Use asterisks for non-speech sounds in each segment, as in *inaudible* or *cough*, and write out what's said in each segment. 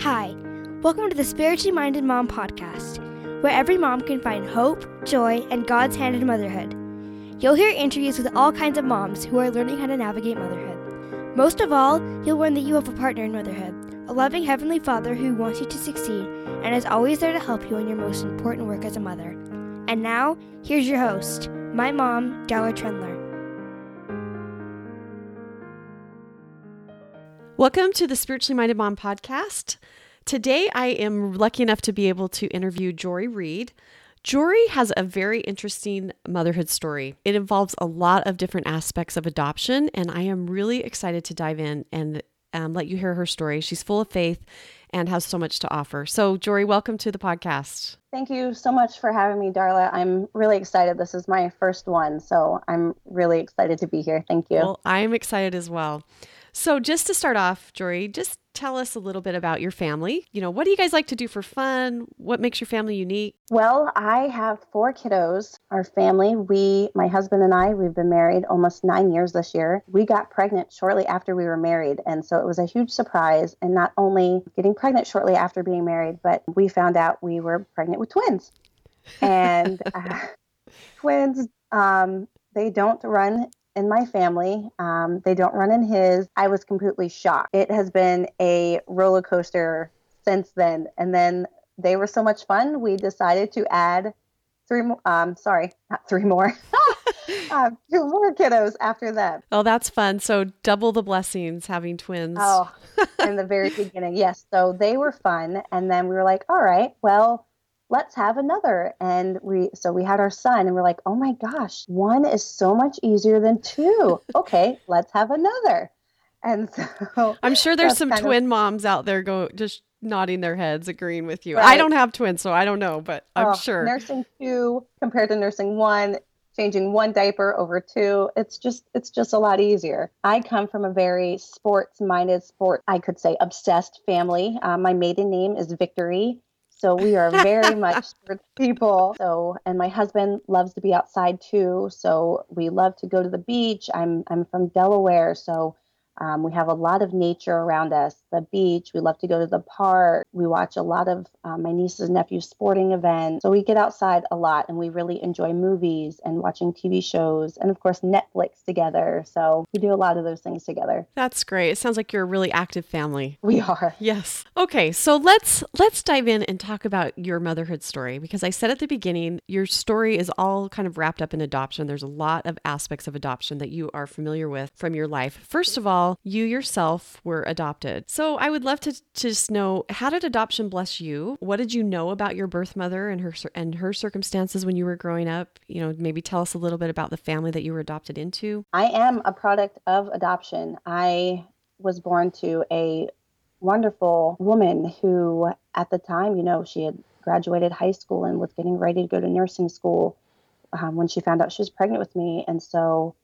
Hi, welcome to the Spiritually Minded Mom podcast, where every mom can find hope, joy, and God's hand in motherhood. You'll hear interviews with all kinds of moms who are learning how to navigate motherhood. Most of all, you'll learn that you have a partner in motherhood, a loving Heavenly Father who wants you to succeed and is always there to help you in your most important work as a mother. And now, here's your host, my mom, Darla Trendler. Welcome to the Spiritually Minded Mom podcast. Today, I am lucky enough to be able to interview Jory Reed. Jory has a very interesting motherhood story. It involves a lot of different aspects of adoption, and I am really excited to dive in and um, let you hear her story. She's full of faith and has so much to offer. So, Jory, welcome to the podcast. Thank you so much for having me, Darla. I'm really excited. This is my first one, so I'm really excited to be here. Thank you. Well, I'm excited as well. So, just to start off, Jory, just tell us a little bit about your family. You know, what do you guys like to do for fun? What makes your family unique? Well, I have four kiddos. Our family, we, my husband and I, we've been married almost nine years this year. We got pregnant shortly after we were married. And so it was a huge surprise. And not only getting pregnant shortly after being married, but we found out we were pregnant with twins. *laughs* And uh, twins, um, they don't run in my family. Um, they don't run in his. I was completely shocked. It has been a roller coaster since then. And then they were so much fun. We decided to add three more. Um, sorry, not three more. uh, *laughs* *laughs* two more kiddos after that. Oh, that's fun. So double the blessings having twins. Oh, *laughs* in the very beginning, yes. So they were fun, and then we were like, all right, well let's have another. And we so we had our son and we're like oh my gosh one is so much easier than two. *laughs* Okay let's have another. And so i'm sure there's some twin of, moms out there go just nodding their heads agreeing with you. Right? i don't have twins so i don't know but i'm oh, sure. nursing two compared to nursing one changing one diaper over two it's just it's just a lot easier. I come from a very sports minded sport i could say obsessed family. Uh, my maiden name is victory so we are very *laughs* much sports people. So, and my husband loves to be outside too. So we love to go to the beach. I'm I'm from Delaware, so um, we have a lot of nature around us, the beach. We love to go to the park. We watch a lot of um, my nieces and nephews' sporting events. So we get outside a lot and we really enjoy movies and watching TV shows and, of course, Netflix together. So we do a lot of those things together. That's great. It sounds like you're a really active family. We are. Yes. Okay. So let's let's dive in and talk about your motherhood story because I said at the beginning your story is all kind of wrapped up in adoption. There's a lot of aspects of adoption that you are familiar with from your life. First of all, you yourself were adopted. So I would love to, to just know how did adoption bless you? What did you know about your birth mother and her and her circumstances when you were growing up? You know, maybe tell us a little bit about the family that you were adopted into. I am a product of adoption. I was born to a wonderful woman who at the time, you know, she had graduated high school and was getting ready to go to nursing school um, when she found out she was pregnant with me. And so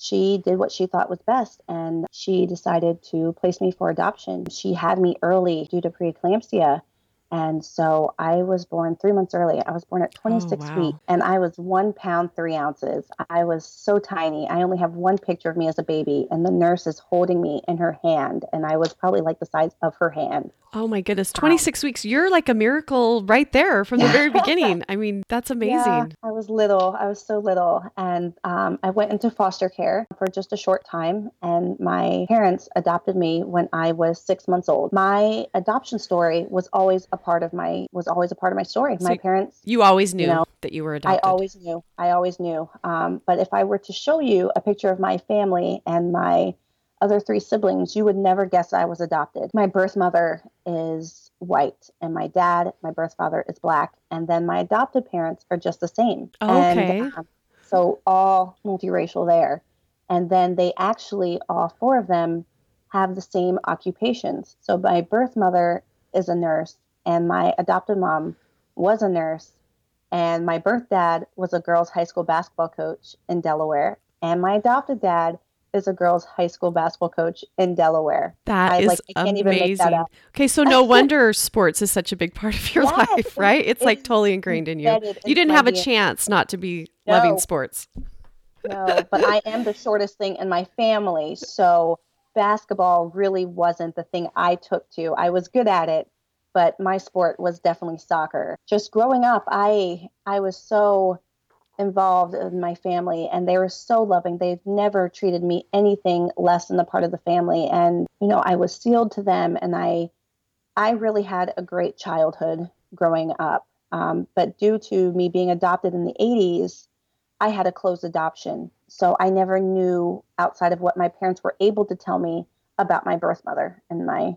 she did what she thought was best and she decided to place me for adoption. She had me early due to preeclampsia and so I was born three months early. I was born at 26 oh, wow. weeks and I was one pound, three ounces. I was so tiny. I only have one picture of me as a baby, and the nurse is holding me in her hand. And I was probably like the size of her hand. Oh my goodness. 26 um, weeks. You're like a miracle right there from the very *laughs* beginning. I mean, that's amazing. Yeah, I was little. I was so little. And um, I went into foster care for just a short time. And my parents adopted me when I was six months old. My adoption story was always a part of my was always a part of my story. So my parents. You always knew you know, that you were adopted. I always knew. I always knew. Um, but if I were to show you a picture of my family and my other three siblings, you would never guess I was adopted. My birth mother is white, and my dad, my birth father, is black, and then my adopted parents are just the same. Okay. And, um, so all multiracial there. And then they actually, all four of them, have the same occupations. So my birth mother is a nurse, and my adopted mom was a nurse and my birth dad was a girls high school basketball coach in Delaware and my adopted dad is a girls high school basketball coach in Delaware. That I, is like, amazing. That okay, so no wonder sports is such a big part of your yes, life, right? It's, it's, like totally ingrained in you. You didn't have a chance not to be no. loving sports. No, but I am the shortest thing in my family, so basketball really wasn't the thing I took to. I was good at it, but my sport was definitely soccer. Just growing up, I I was so involved in my family and they were so loving. They've never treated me anything less than the part of the family and you know, I was sealed to them and I I really had a great childhood growing up. Um, but due to me being adopted in the 80s, I had a closed adoption. So I never knew outside of what my parents were able to tell me about my birth mother and my,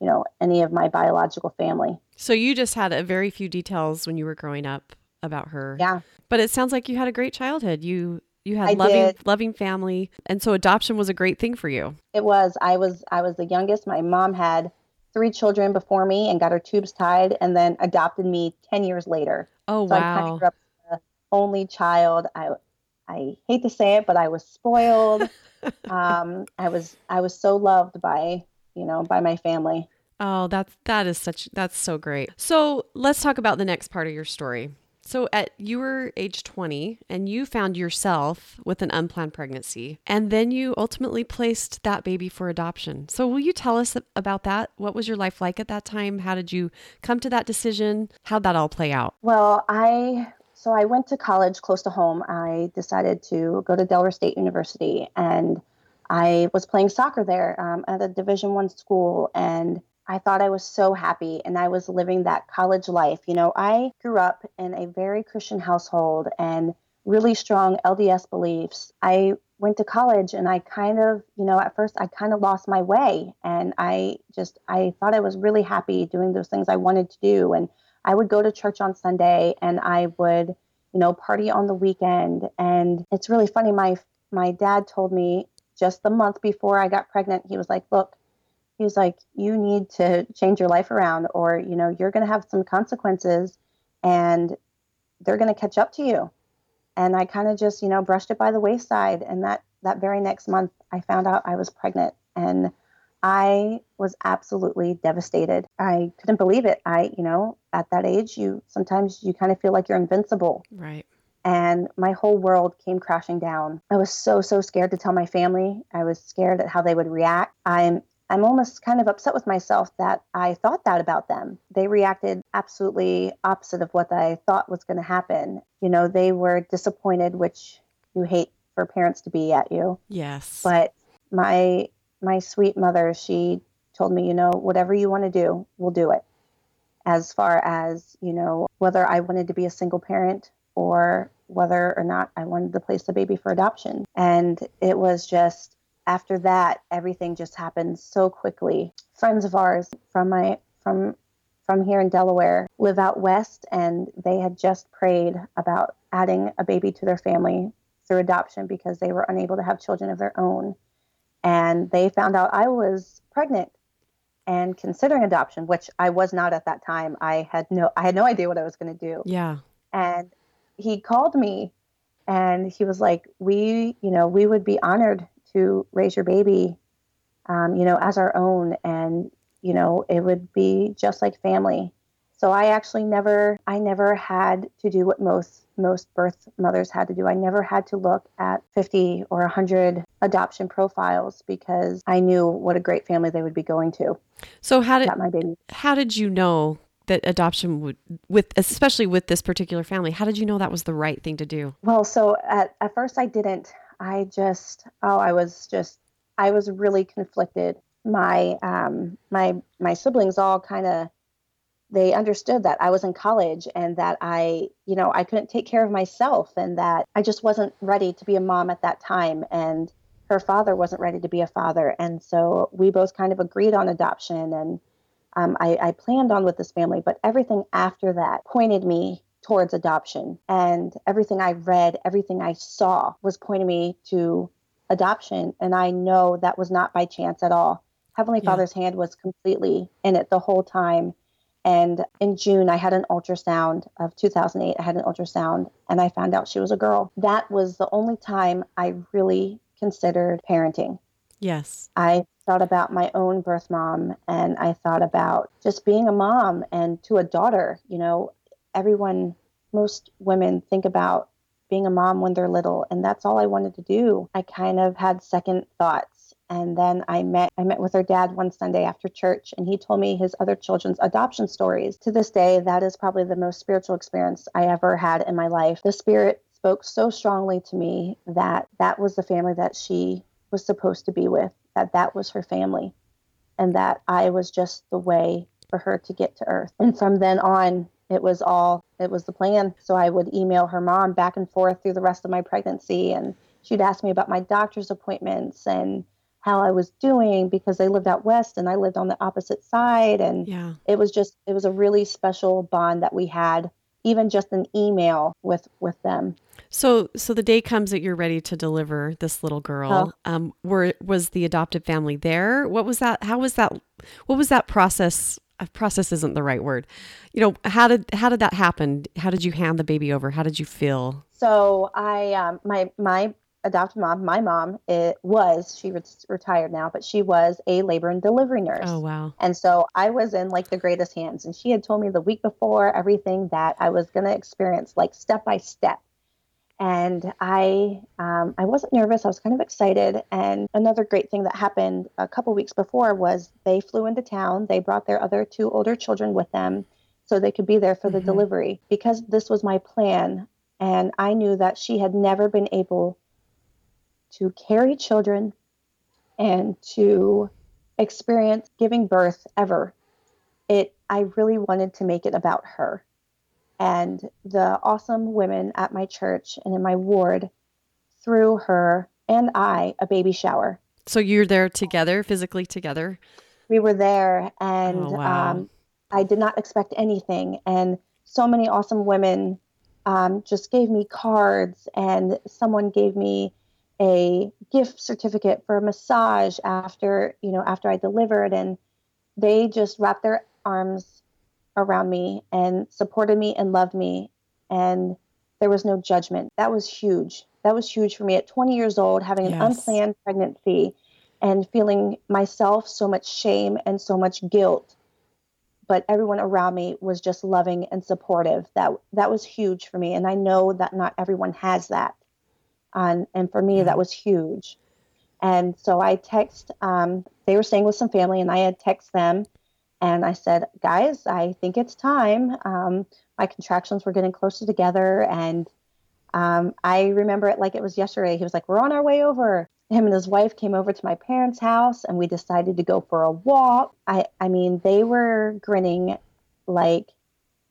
you know, any of my biological family. So you just had a very few details when you were growing up about her. Yeah. But it sounds like you had a great childhood. You you had I loving did. loving family and so adoption was a great thing for you. It was. I was I was the youngest. My mom had three children before me and got her tubes tied and then adopted me 10 years later. Oh So I kind wow. of grew up the only child. I I hate to say it, but I was spoiled. *laughs* um, I was I was so loved by you know by my family. Oh, that's that is such that's so great. So let's talk about the next part of your story. So at you were age 20 and you found yourself with an unplanned pregnancy and then you ultimately placed that baby for adoption. So will you tell us about that? What was your life like at that time? How did you come to that decision? How'd that all play out? Well, I so I went to college close to home. I decided to go to Delaware State University, and I was playing soccer there um, at a Division One school, and I thought I was so happy, and I was living that college life. You know, I grew up in a very Christian household and really strong LDS beliefs. I went to college and I kind of, you know, at first I kind of lost my way and I just I thought I was really happy doing those things I wanted to do and I would go to church on Sunday and I would, you know, party on the weekend. And it's really funny. My my dad told me just the month before I got pregnant, he was like, "Look, he was like, you need to change your life around, or you know, you're going to have some consequences, and they're going to catch up to you." And I kind of just, you know, brushed it by the wayside. And that that very next month, I found out I was pregnant, and I was absolutely devastated. I couldn't believe it. I, you know, at that age, you sometimes you kind of feel like you're invincible. Right. And my whole world came crashing down. I was so so scared to tell my family. I was scared at how they would react. I'm I'm almost kind of upset with myself that I thought that about them. They reacted absolutely opposite of what I thought was going to happen. You know, they were disappointed, which you hate for parents to be at you. Yes. But my my sweet mother, she told me, you know, whatever you want to do, we'll do it. As far as, you know, whether I wanted to be a single parent or whether or not I wanted to place the baby for adoption. And it was just after that, everything just happened so quickly. Friends of ours from my from from here in Delaware live out west and they had just prayed about adding a baby to their family through adoption because they were unable to have children of their own and they found out I was pregnant and considering adoption, which I was not at that time. I had no I had no idea what I was going to do. yeah. And he called me and he was like, "We, you know, we would be honored to raise your baby, um, you know, as our own, and you know, it would be just like family." So I actually never, I never had to do what most most birth mothers had to do. I never had to look at 50 or 100 adoption profiles because I knew what a great family they would be going to. So how did my baby. how did you know that adoption would with especially with this particular family? How did you know that was the right thing to do? Well, so at, at first I didn't. I just, oh, I was just, I was really conflicted. My, um, my, my siblings all kind of, they understood that I was in college and that I, you know, I couldn't take care of myself and that I just wasn't ready to be a mom at that time. And her father wasn't ready to be a father. And so we both kind of agreed on adoption and um, I, I planned on with this family, but everything after that pointed me towards adoption. And everything I read, everything I saw was pointing me to adoption. And I know that was not by chance at all. Heavenly Yeah. Father's hand was completely in it the whole time. And in June, I had an ultrasound of 2008. I had an ultrasound and I found out she was a girl. That was the only time I really considered parenting. Yes. I thought about my own birth mom and I thought about just being a mom and to a daughter. You know, everyone, most women think about being a mom when they're little, and that's all I wanted to do. I kind of had second thoughts And then I met I met with her dad one Sunday after church and he told me his other children's adoption stories. To this day, that is probably the most spiritual experience I ever had in my life. The spirit spoke so strongly to me that that was the family that she was supposed to be with, that that was her family, and that I was just the way for her to get to earth. And from then on, it was all it was the plan. So I would email her mom back and forth through the rest of my pregnancy and she'd ask me about my doctor's appointments and how I was doing because they lived out west and I lived on the opposite side and Yeah. it was just it was a really special bond that we had even just an email with with them So, so the day comes that you're ready to deliver this little girl. Um, were was the adoptive family there? What was that? How was that? What was that process? uh, Process isn't the right word. You know, how did how did that happen? How did you hand the baby over? How did you feel? so i um, my my adopted mom my mom it was she was retired now but she was a labor and delivery nurse Oh wow. And so I was in like the greatest hands. And she had told me the week before everything that I was going to experience, like step by step. And I, um, I wasn't nervous. I was kind of excited. And another great thing that happened a couple weeks before was they flew into town. They brought their other two older children with them, so they could be there for the Mhm. delivery. Because this was my plan, and I knew that she had never been able to carry children and to experience giving birth ever it i really wanted to make it about her and the awesome women at my church and in my ward threw her and i a baby shower So you're there together, physically together. we were there and Oh, wow. um, i did not expect anything and so many awesome women um, just gave me cards and someone gave me a gift certificate for a massage after you know after i delivered and they just wrapped their arms around me and supported me and loved me and there was no judgment. That was huge. That was huge for me at 20 years old having an Yes. unplanned pregnancy and feeling myself so much shame and so much guilt. But everyone around me was just loving and supportive. That that was huge for me and i know that not everyone has that and and for me that was huge. And so i text um, they were staying with some family and i had text them and i said guys i think it's time. Um, my contractions were getting closer together and um, i remember it like it was yesterday. He was like we're on our way over. Him and his wife came over to my parents house and we decided to go for a walk. I i mean they were grinning like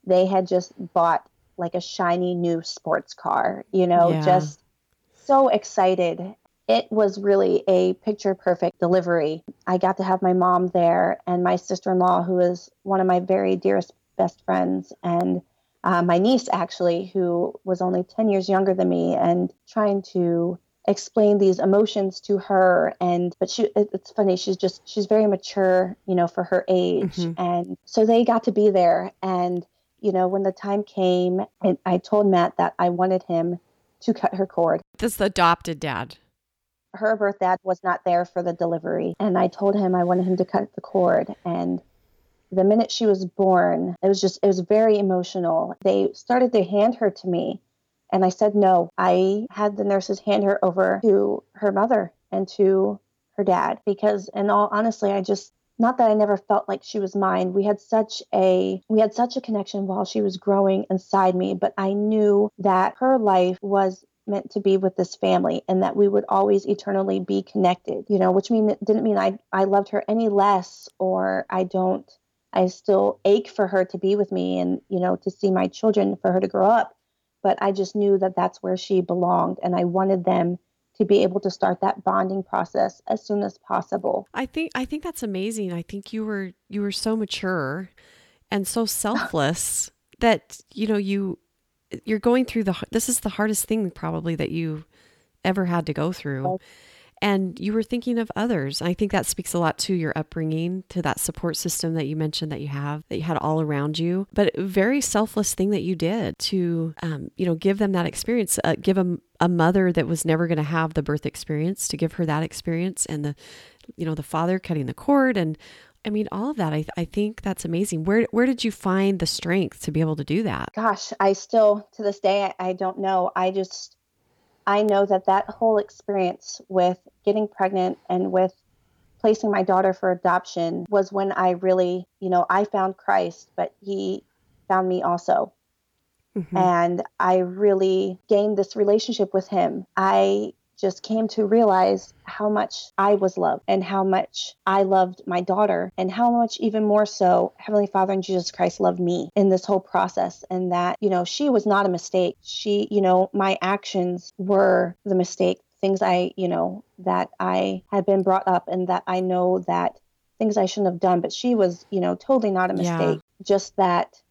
they had just bought like a shiny new sports car you know Yeah. just so excited. It was really a picture perfect delivery. I got to have my mom there and my sister-in-law who is one of my very dearest best friends and uh, my niece actually who was only 10 years younger than me and trying to explain these emotions to her. And but she it's funny she's just she's very mature you know for her age. Mhm. and so they got to be there. And you know when the time came and i told matt that i wanted him to cut her cord. This adopted dad. her birth dad was not there for the delivery and i told him i wanted him to cut the cord. And the minute she was born it was just it was very emotional. They started to hand her to me and i said no. I had the nurses hand her over to her mother and to her dad because and all honestly i just not that i never felt like she was mine. We had such a we had such a connection while she was growing inside me but i knew that her life was meant to be with this family and that we would always eternally be connected you know which mean didn't mean i i loved her any less or i don't i still ache for her to be with me and you know to see my children for her to grow up. But i just knew that that's where she belonged and i wanted them to be able to start that bonding process as soon as possible I think I think that's amazing. I think you were you were so mature and so selfless *laughs* that you know you you're going through the this is the hardest thing probably that you ever had to go through. And you were thinking of others. I think that speaks a lot to your upbringing, to that support system that you mentioned that you have, that you had all around you. But a very selfless thing that you did to, um, you know, give them that experience, uh, give them a mother that was never going to have the birth experience, to give her that experience, and the, you know, the father cutting the cord, and I mean all of that. I, I think that's amazing. Where where did you find the strength to be able to do that? gosh i still to this day I, I don't know i just i know that that whole experience with getting pregnant and with placing my daughter for adoption was when I really, you know, I found Christ, but he found me also. Mm-hmm. And I really gained this relationship with him. I just came to realize how much I was loved and how much I loved my daughter and how much even more so Heavenly Father and Jesus Christ loved me in this whole process and that, you know, she was not a mistake. She, you know, my actions were the mistake things I, you know, that I had been brought up and that I know that things I shouldn't have done, but she was, you know, totally not a mistake. Yeah. Just that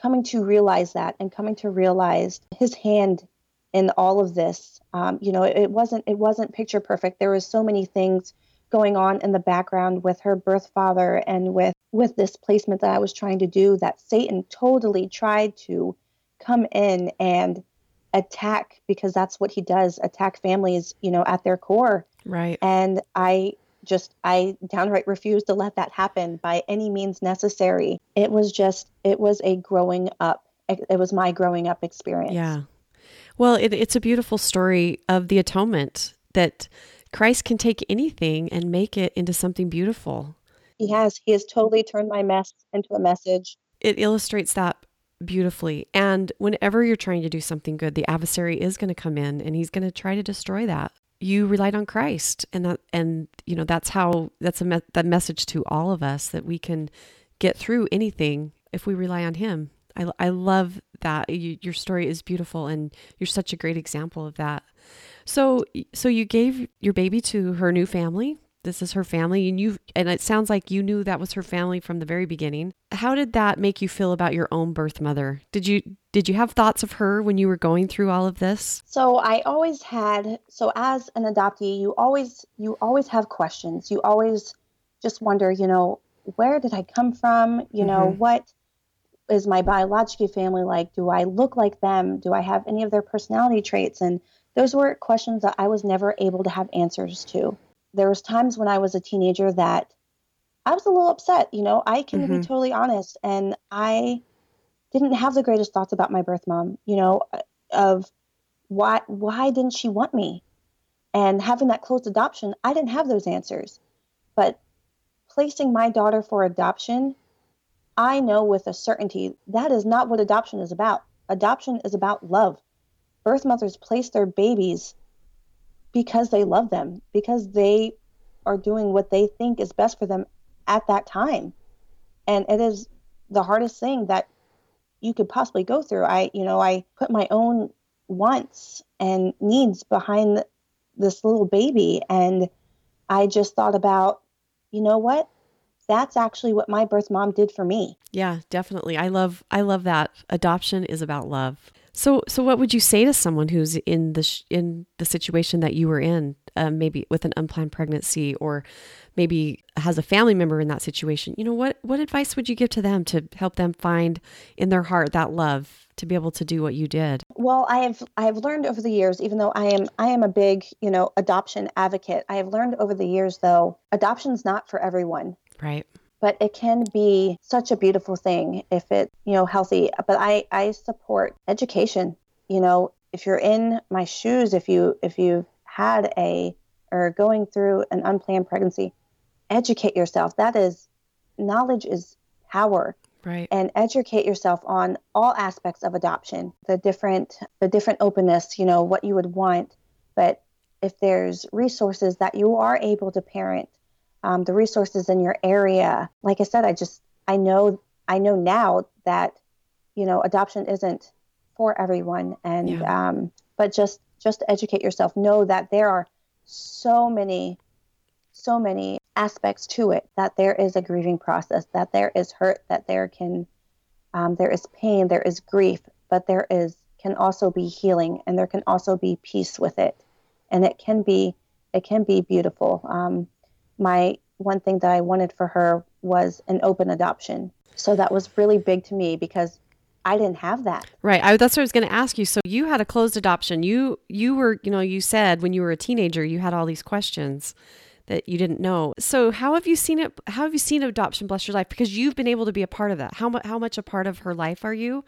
coming to realize that and coming to realize his hand in all of this. Um, you know, it, it wasn't it wasn't picture perfect. There was so many things going on in the background with her birth father and with with this placement that I was trying to do that Satan totally tried to come in and attack because that's what he does. Attack families you know at their core. Right. And i just i downright refused to let that happen by any means necessary. It was just it was a growing up it was my growing up experience. Yeah well it, it's a beautiful story of the atonement that christ can take anything and make it into something beautiful he has he has totally turned my mess into a message it illustrates that beautifully. And whenever you're trying to do something good, the adversary is going to come in and he's going to try to destroy that. You relied on Christ, and that, and you know that's how that's a me- that message to all of us that we can get through anything if we rely on Him. I, I love that you, your story is beautiful, and you're such a great example of that. So, so you gave your baby to her new family. This is her family and you and it sounds like you knew that was her family from the very beginning. How did that make you feel about your own birth mother? Did you did you have thoughts of her when you were going through all of this? So i always had so as an adoptee you always you always have questions. You always just wonder you know where did i come from? You mm-hmm. know what is my biological family like do i look like them do i have any of their personality traits and those were questions that i was never able to have answers to there was times when I was a teenager that I was a little upset. You know, I can mm-hmm. be totally honest, and I didn't have the greatest thoughts about my birth mom. You know, of why why didn't she want me, and having that closed adoption, I didn't have those answers. But placing my daughter for adoption, I know with a certainty that is not what adoption is about. Adoption is about love. Birth mothers place their babies because they love them, because they are doing what they think is best for them at that time. And it is the hardest thing that you could possibly go through. I, you know, I put my own wants and needs behind this little baby and I just thought about, you know what? That's actually what my birth mom did for me. Yeah, definitely. I love I love that. Adoption is about love. So, so what would you say to someone who's in the sh- in the situation that you were in, um, maybe with an unplanned pregnancy, or maybe has a family member in that situation? You know, what what advice would you give to them to help them find in their heart that love to be able to do what you did? Well, I have I have learned over the years, even though I am I am a big you know adoption advocate, I have learned over the years though adoption's not for everyone. Right. But it can be such a beautiful thing if it you know healthy. But i i support education. You know if you're in my shoes if you if you've had a or going through an unplanned pregnancy educate yourself. That is knowledge is power. Right. And educate yourself on all aspects of adoption the different the different openness you know what you would want. But if there's resources that you are able to parent um, the resources in your area. Like I said, I just I know I know now that you know adoption isn't for everyone, and yeah. um, but just just educate yourself. Know that there are so many so many aspects to it. That there is a grieving process. That there is hurt. That there can um, there is pain. There is grief. But there is can also be healing, and there can also be peace with it, and it can be it can be beautiful. Um, my one thing that I wanted for her was an open adoption. So that was really big to me because I didn't have that. Right. I, that's what I was going to ask you. So you had a closed adoption. You you were you know you said when you were a teenager you had all these questions that you didn't know. So how have you seen it? How have you seen adoption bless your life? Because you've been able to be a part of that. How much how much a part of her life are you?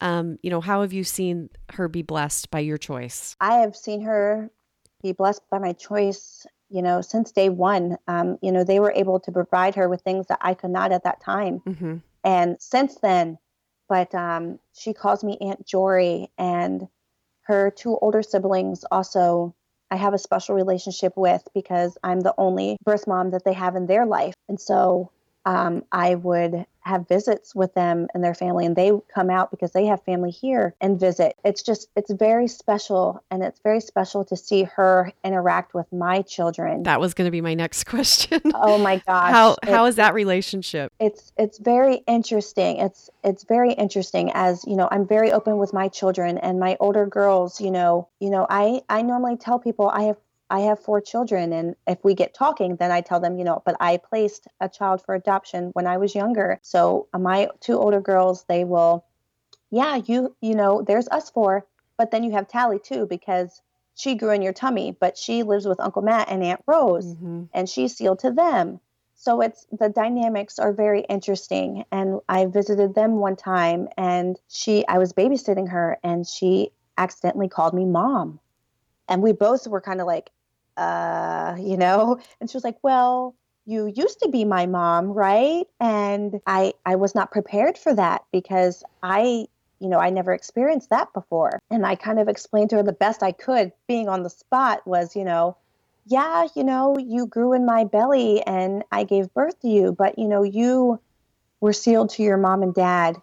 Um, you know, how have you seen her be blessed by your choice? I have seen her be blessed by my choice you know, since day one. Um, you know, they were able to provide her with things that I could not at that time. Mm-hmm. And since then, but um, she calls me Aunt Jory, and her two older siblings also I have a special relationship with because I'm the only birth mom that they have in their life. And so um, I would have visits with them and their family, and they come out because they have family here and visit. It's just, it's very special, and it's very special to see her interact with my children. That was going to be my next *laughs* question. oh my *laughs* gosh! How how is that relationship? It's it's very interesting. It's it's very interesting as you know. I'm very open with my children and my older girls. You know, you know, I I normally tell people I have I have four children, and if we get talking, then I tell them, you know, but I placed a child for adoption when I was younger. So uh, my two older girls, they will, yeah, you, you know, there's us four, but then you have Tally too because she grew in your tummy, but she lives with Uncle Matt and Aunt Rose, mm-hmm. and she's sealed to them. So it's the dynamics are very interesting. And I visited them one time, and she, I was babysitting her, and she accidentally called me mom. And we both were kind of like, uh, you know? *laughs* And she was like, well, you used to be my mom, right? And I I was not prepared for that because I you know, I never experienced that before. And I kind of explained to her the best I could, being on the spot, was, you know, yeah, you know, you grew in my belly and I gave birth to you, but, you know, you were sealed to your mom and dad.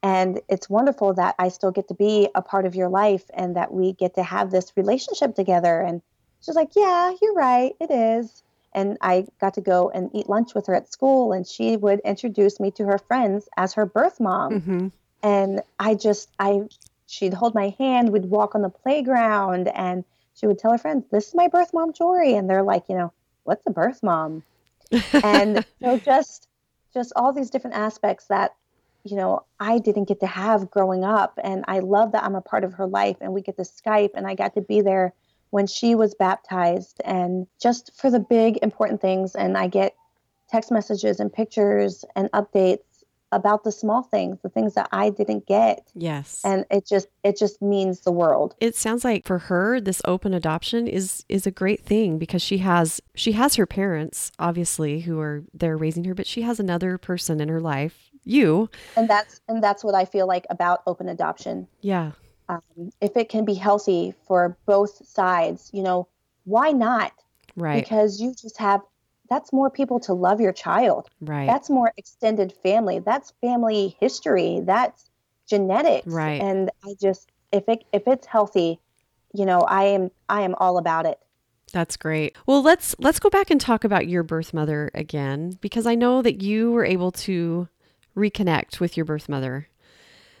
And it's wonderful that I still get to be a part of your life and that we get to have this relationship together. And She's like, Yeah, you're right. It is. And I got to go and eat lunch with her at school, and she would introduce me to her friends as her birth mom. Mm-hmm. And I just, I, she'd hold my hand, we'd walk on the playground, and she would tell her friends, This is my birth mom, Jory. And they're like, You know, what's a birth mom? and *laughs* so just, just all these different aspects that you know, I didn't get to have growing up. And I love that I'm a part of her life and we get to Skype and I got to be there when she was baptized and just for the big important things and I get text messages and pictures and updates about the small things, the things that I didn't get. Yes. And it just it just means the world. It sounds like for her this open adoption is is a great thing because she has she has her parents obviously who are there raising her, but she has another person in her life, you. And that's and that's what I feel like about open adoption. Yeah um, if it can be healthy for both sides, you know, why not? Right. Because you just have that's more people to love your child. Right. That's more extended family. That's family history. That's genetics. Right. And I just if it if it's healthy, you know, I am I am all about it. That's great. Well, let's let's go back and talk about your birth mother again because I know that you were able to reconnect with your birth mother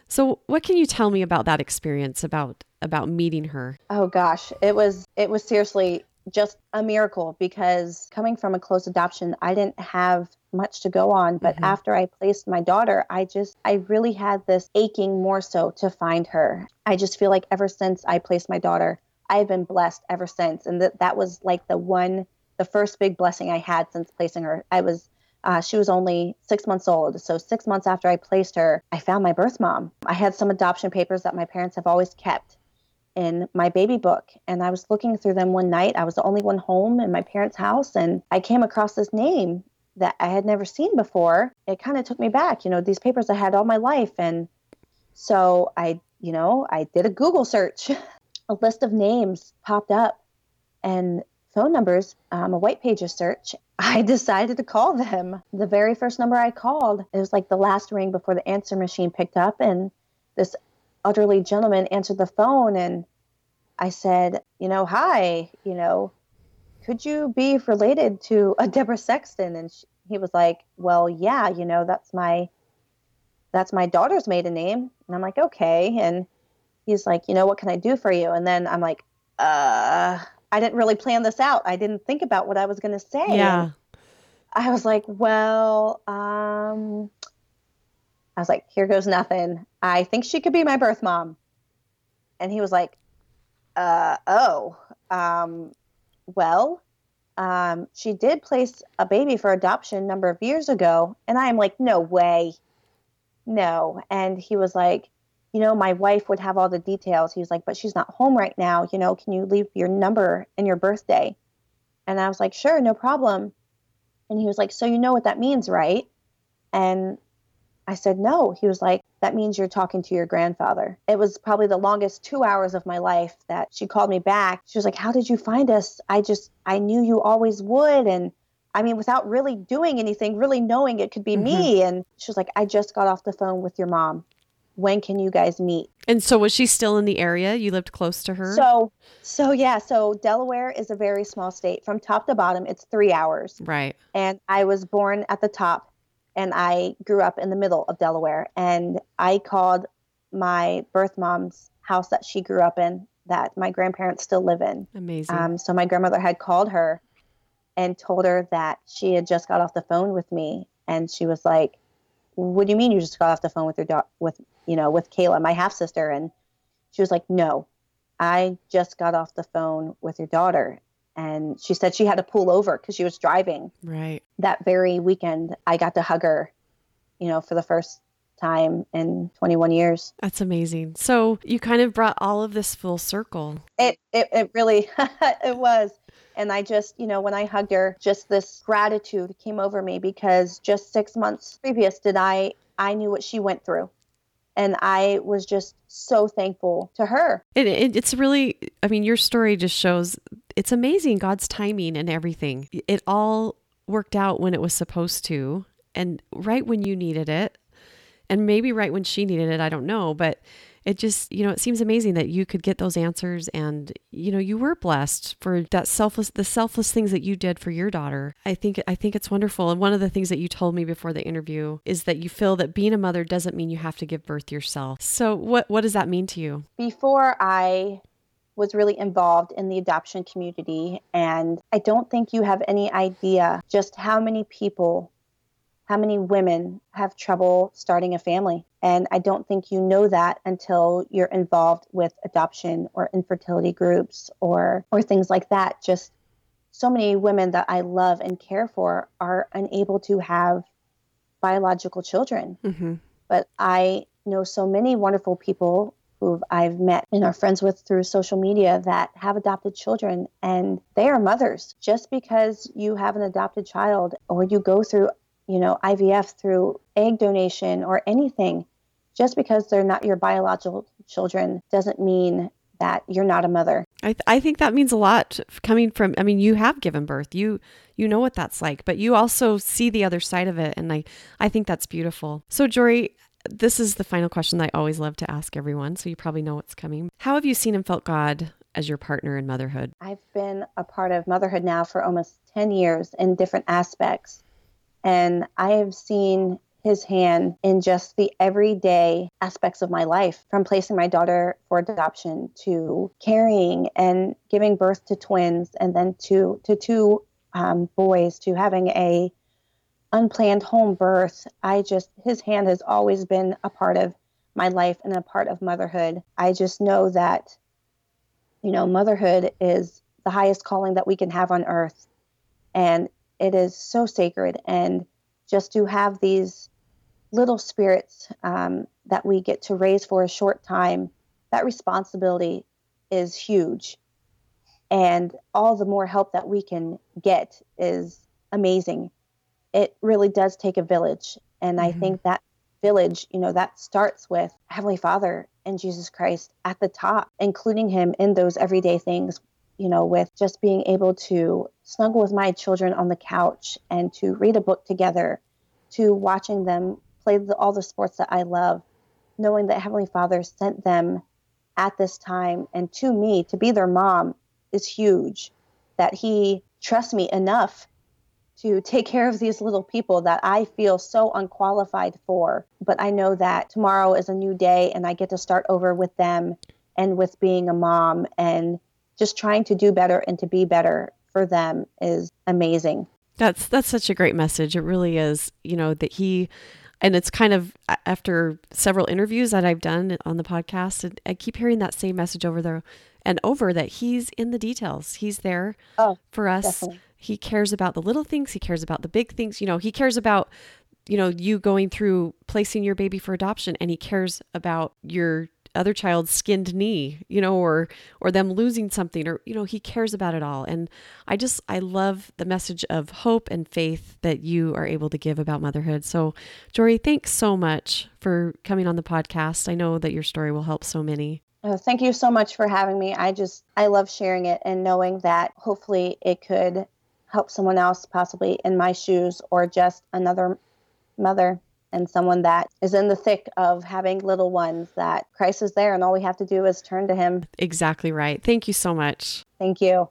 so, what can you tell me about that experience about about meeting her? Oh gosh, it was it was seriously just a miracle because coming from a close adoption, I didn't have much to go on, but mm-hmm. after I placed my daughter, I just I really had this aching more so to find her. I just feel like ever since I placed my daughter, I've been blessed ever since and that that was like the one the first big blessing I had since placing her. I was uh, she was only six months old. So, six months after I placed her, I found my birth mom. I had some adoption papers that my parents have always kept in my baby book. And I was looking through them one night. I was the only one home in my parents' house. And I came across this name that I had never seen before. It kind of took me back. You know, these papers I had all my life. And so I, you know, I did a Google search. *laughs* a list of names popped up. And phone numbers, um, a white pages search, *laughs* I decided to call them. The very first number I called, it was like the last ring before the answer machine picked up, and this elderly gentleman answered the phone, and I said, you know, hi, you know, could you be related to a *laughs* Deborah Sexton? And she, he was like, well, yeah, you know, that's my that's my daughter's maiden name. And I'm like, okay. And he's like, you know, what can I do for you? And then I'm like, uh, I didn't really plan this out. I didn't think about what I was going to say. Yeah. I was like, well, um, I was like, here goes nothing. I think she could be my birth mom. And he was like, uh, oh, um, well, um, she did place a baby for adoption a number of years ago. And I am like, no way. No. And he was like, you know, my wife would have all the details. He was like, but she's not home right now. You know, can you leave your number and your birthday? And I was like, Sure, no problem. And he was like, So you know what that means, right? And I said, No. He was like, That means you're talking to your grandfather. It was probably the longest two hours of my life that she called me back. She was like, How did you find us? I just, I knew you always would. And I mean, without really doing anything, really knowing it could be mm-hmm. me. And she was like, I just got off the phone with your mom. When can you guys meet? And so was she still in the area? You lived close to her? So, so yeah. So Delaware is a very small state. From top to bottom, it's three hours. Right. And I was born at the top and I grew up in the middle of Delaware. And I called my birth mom's house that she grew up in that my grandparents still live in. Amazing. Um, so my grandmother had called her and told her that she had just got off the phone with me and she was like what do you mean you just got off the phone with your daughter with you know with kayla my half sister and she was like no i just got off the phone with your daughter. And she said she had to pull over because she was driving right. that very weekend. I got to hug her you know for the first time in 21 years. That's amazing. So you kind of brought all of this full circle. It it, it really *laughs* it was. And I just, you know, when I hugged her, just this gratitude came over me because just six months previous did I, I knew what she went through. And I was just so thankful to her. It, it, it's really, I mean, your story just shows it's amazing God's timing and everything. It all worked out when it was supposed to and right when you needed it. And maybe right when she needed it, I don't know. But it just, you know, it seems amazing that you could get those answers and, you know, you were blessed for that selfless, the selfless things that you did for your daughter. I think, I think it's wonderful. And one of the things that you told me before the interview is that you feel that being a mother doesn't mean you have to give birth yourself. So what, what does that mean to you? Before I was really involved in the adoption community. And I don't think you have any idea just how many people how many women have trouble starting a family. And I don't think you know that until you're involved with adoption or infertility groups or or things like that. Just so many women that I love and care for are unable to have biological children. Mm-hmm. But I know so many wonderful people who I've met and are friends with through social media that have adopted children and they are mothers. Just because you have an adopted child or you go through you know, IVF through egg donation or anything, just because they're not your biological children doesn't mean that you're not a mother. I, th- I think that means a lot coming from I mean you have given birth. You you know what that's like, but you also see the other side of it and I I think that's beautiful. So Jory, this is the final question that I always love to ask everyone, so you probably know what's coming. How have you seen and felt God as your partner in motherhood? I've been a part of motherhood now for almost 10 years in different aspects. And I have seen his hand in just the everyday aspects of my life from placing my daughter for adoption to carrying and giving birth to twins and then to to two um, boys to having a unplanned home birth. I just his hand has always been a part of my life and a part of motherhood. I just know that you know motherhood is the highest calling that we can have on earth. And it is so sacred and just to have these little spirits um, that we get to raise for a short time that responsibility is huge and all the more help that we can get is amazing it really does take a village and mm-hmm. i think that village you know that starts with heavenly father and jesus christ at the top including him in those everyday things you know, with just being able to snuggle with my children on the couch and to read a book together, to watching them play the, all the sports that I love, knowing that Heavenly Father sent them at this time and to me to be their mom is huge. That He trusts me enough to take care of these little people that I feel so unqualified for. But I know that tomorrow is a new day and I get to start over with them and with being a mom and just trying to do better and to be better for them is amazing. That's that's such a great message. It really is. You know that he, and it's kind of after several interviews that I've done on the podcast, I keep hearing that same message over there and over that he's in the details. He's there oh, for us. Definitely. He cares about the little things. He cares about the big things. You know, he cares about you know you going through placing your baby for adoption, and he cares about your other child's skinned knee, you know, or or them losing something or you know, he cares about it all. And I just I love the message of hope and faith that you are able to give about motherhood. So, Jory, thanks so much for coming on the podcast. I know that your story will help so many. Uh, thank you so much for having me. I just I love sharing it and knowing that hopefully it could help someone else possibly in my shoes or just another mother and someone that is in the thick of having little ones that Christ is there and all we have to do is turn to him. Exactly right. Thank you so much. Thank you.